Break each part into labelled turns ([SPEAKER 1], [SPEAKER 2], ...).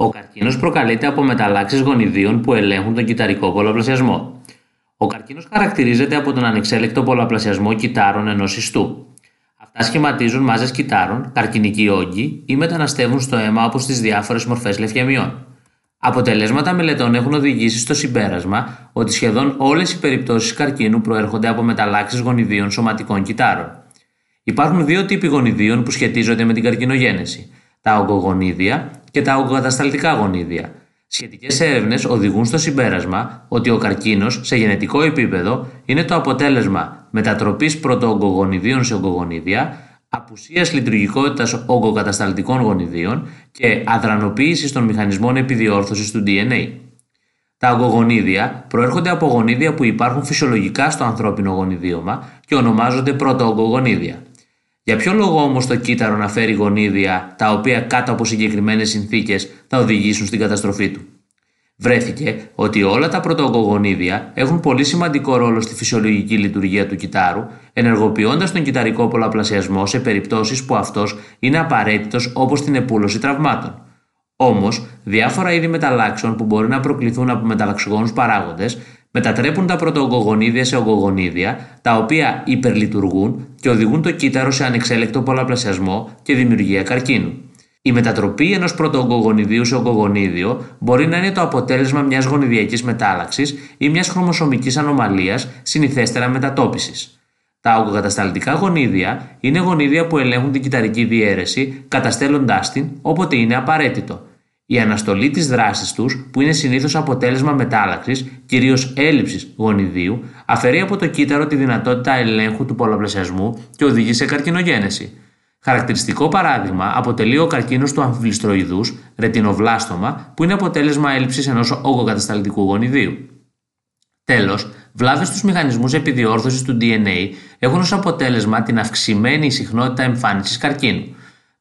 [SPEAKER 1] Ο καρκίνος προκαλείται από μεταλλάξεις γονιδίων που ελέγχουν τον κυταρικό πολλαπλασιασμό. Ο καρκίνος χαρακτηρίζεται από τον ανεξέλεκτο πολλαπλασιασμό κυτάρων ενός ιστού. Αυτά σχηματίζουν μάζες κυτάρων, καρκινικοί όγκοι ή μεταναστεύουν στο αίμα όπως τι διάφορες μορφές λευκαιμιών. Αποτελέσματα μελετών έχουν οδηγήσει στο συμπέρασμα ότι σχεδόν όλες οι περιπτώσεις καρκίνου προέρχονται από μεταλλάξεις γονιδίων σωματικών κυτάρων. Υπάρχουν δύο τύποι γονιδίων που σχετίζονται με την καρκινογένεση: τα ογκογονίδια και τα ογκοκατασταλτικά γονίδια. Σχετικές έρευνες οδηγούν στο συμπέρασμα ότι ο καρκίνος σε γενετικό επίπεδο είναι το αποτέλεσμα μετατροπής πρωτοογκογονιδίων σε ογκογονίδια, απουσίας λειτουργικότητας ογκοκατασταλτικών γονιδίων και αδρανοποίησης των μηχανισμών επιδιόρθωσης του DNA. Τα ογκογονίδια προέρχονται από γονίδια που υπάρχουν φυσιολογικά στο ανθρώπινο γονιδίωμα και ονομάζονται πρωτοογκογονίδια. Για ποιο λόγο όμως το κύτταρο να φέρει γονίδια τα οποία κάτω από συγκεκριμένες συνθήκες θα οδηγήσουν στην καταστροφή του; Βρέθηκε ότι όλα τα πρωτοογκογονίδια έχουν πολύ σημαντικό ρόλο στη φυσιολογική λειτουργία του κυτάρου, ενεργοποιώντας τον κυταρικό πολλαπλασιασμό σε περιπτώσεις που αυτός είναι απαραίτητος όπως την επούλωση τραυμάτων. Όμως, διάφορα είδη μεταλλάξεων που μπορεί να προκληθούν από μεταλλαξογόνου παράγοντες μετατρέπουν τα πρωτοογκογονίδια σε ογκογονίδια, τα οποία υπερλειτουργούν και οδηγούν το κύτταρο σε ανεξέλεκτο πολλαπλασιασμό και δημιουργία καρκίνου. Η μετατροπή ενός πρωτοογκογονιδίου σε ογκογονίδιο μπορεί να είναι το αποτέλεσμα μιας γονιδιακής μετάλλαξης ή μιας χρωμοσωμικής ανομαλίας, συνηθέστερα μετατόπισης. Τα ογκοκατασταλτικά γονίδια είναι γονίδια που ελέγχουν την κυταρική διαίρεση, καταστέλλοντάς την όποτε είναι απαραίτητο. Η αναστολή της δράσης τους, που είναι συνήθως αποτέλεσμα μετάλλαξης, κυρίως έλλειψης γονιδίου, αφαιρεί από το κύτταρο τη δυνατότητα ελέγχου του πολλαπλασιασμού και οδηγεί σε καρκινογένεση. Χαρακτηριστικό παράδειγμα αποτελεί ο καρκίνος του αμφιβληστροειδού, ρετινοβλάστομα, που είναι αποτέλεσμα έλλειψης ενός ογκοκατασταλτικού γονιδίου. Τέλος, βλάβες στους μηχανισμούς επιδιόρθωσης του DNA έχουν ως αποτέλεσμα την αυξημένη συχνότητα εμφάνισης καρκίνου.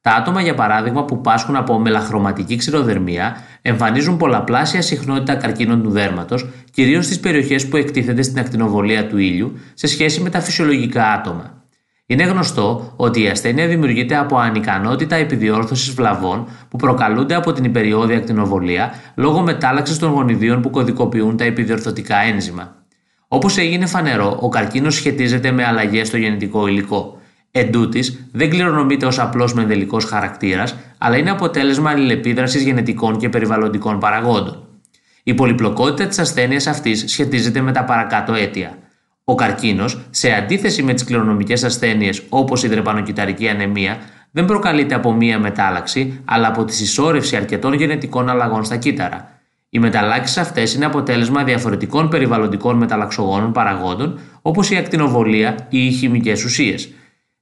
[SPEAKER 1] Τα άτομα, για παράδειγμα, που πάσχουν από μελαχρωματική ξηροδερμία εμφανίζουν πολλαπλάσια συχνότητα καρκίνων του δέρματος, κυρίως στις περιοχές που εκτίθενται στην ακτινοβολία του ήλιου, σε σχέση με τα φυσιολογικά άτομα. Είναι γνωστό ότι η ασθένεια δημιουργείται από ανικανότητα επιδιόρθωσης βλαβών που προκαλούνται από την υπεριόδια ακτινοβολία λόγω μετάλλαξης των γονιδίων που κωδικοποιούν τα επιδιορθωτικά ένζημα. Όπως έγινε φανερό, ο καρκίνος σχετίζεται με αλλαγές στο γενετικό υλικό. Εν τούτης, δεν κληρονομείται ως απλός μενδελικός χαρακτήρας, αλλά είναι αποτέλεσμα αλληλεπίδρασης γενετικών και περιβαλλοντικών παραγόντων. Η πολυπλοκότητα της ασθένειας αυτής σχετίζεται με τα παρακάτω αίτια. Ο καρκίνος, σε αντίθεση με τις κληρονομικές ασθένειες όπως η δρεπανοκυταρική ανεμία, δεν προκαλείται από μία μετάλλαξη, αλλά από τη συσσόρευση αρκετών γενετικών αλλαγών στα κύτταρα. Οι μεταλλάξεις αυτές είναι αποτέλεσμα διαφορετικών περιβαλλοντικών μεταλλαξογόνων παραγόντων, όπως η ακτινοβολία ή οι χημικές ουσίες.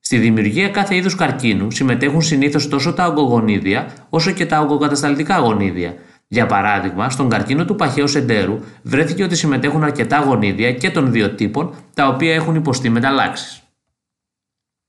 [SPEAKER 1] Στη δημιουργία κάθε είδους καρκίνου συμμετέχουν συνήθως τόσο τα ογκογονίδια όσο και τα ογκοκατασταλτικά γονίδια, για παράδειγμα, στον καρκίνο του παχαίου εντέρου βρέθηκε ότι συμμετέχουν αρκετά γονίδια και των δύο τύπων, τα οποία έχουν υποστεί μεταλλάξεις.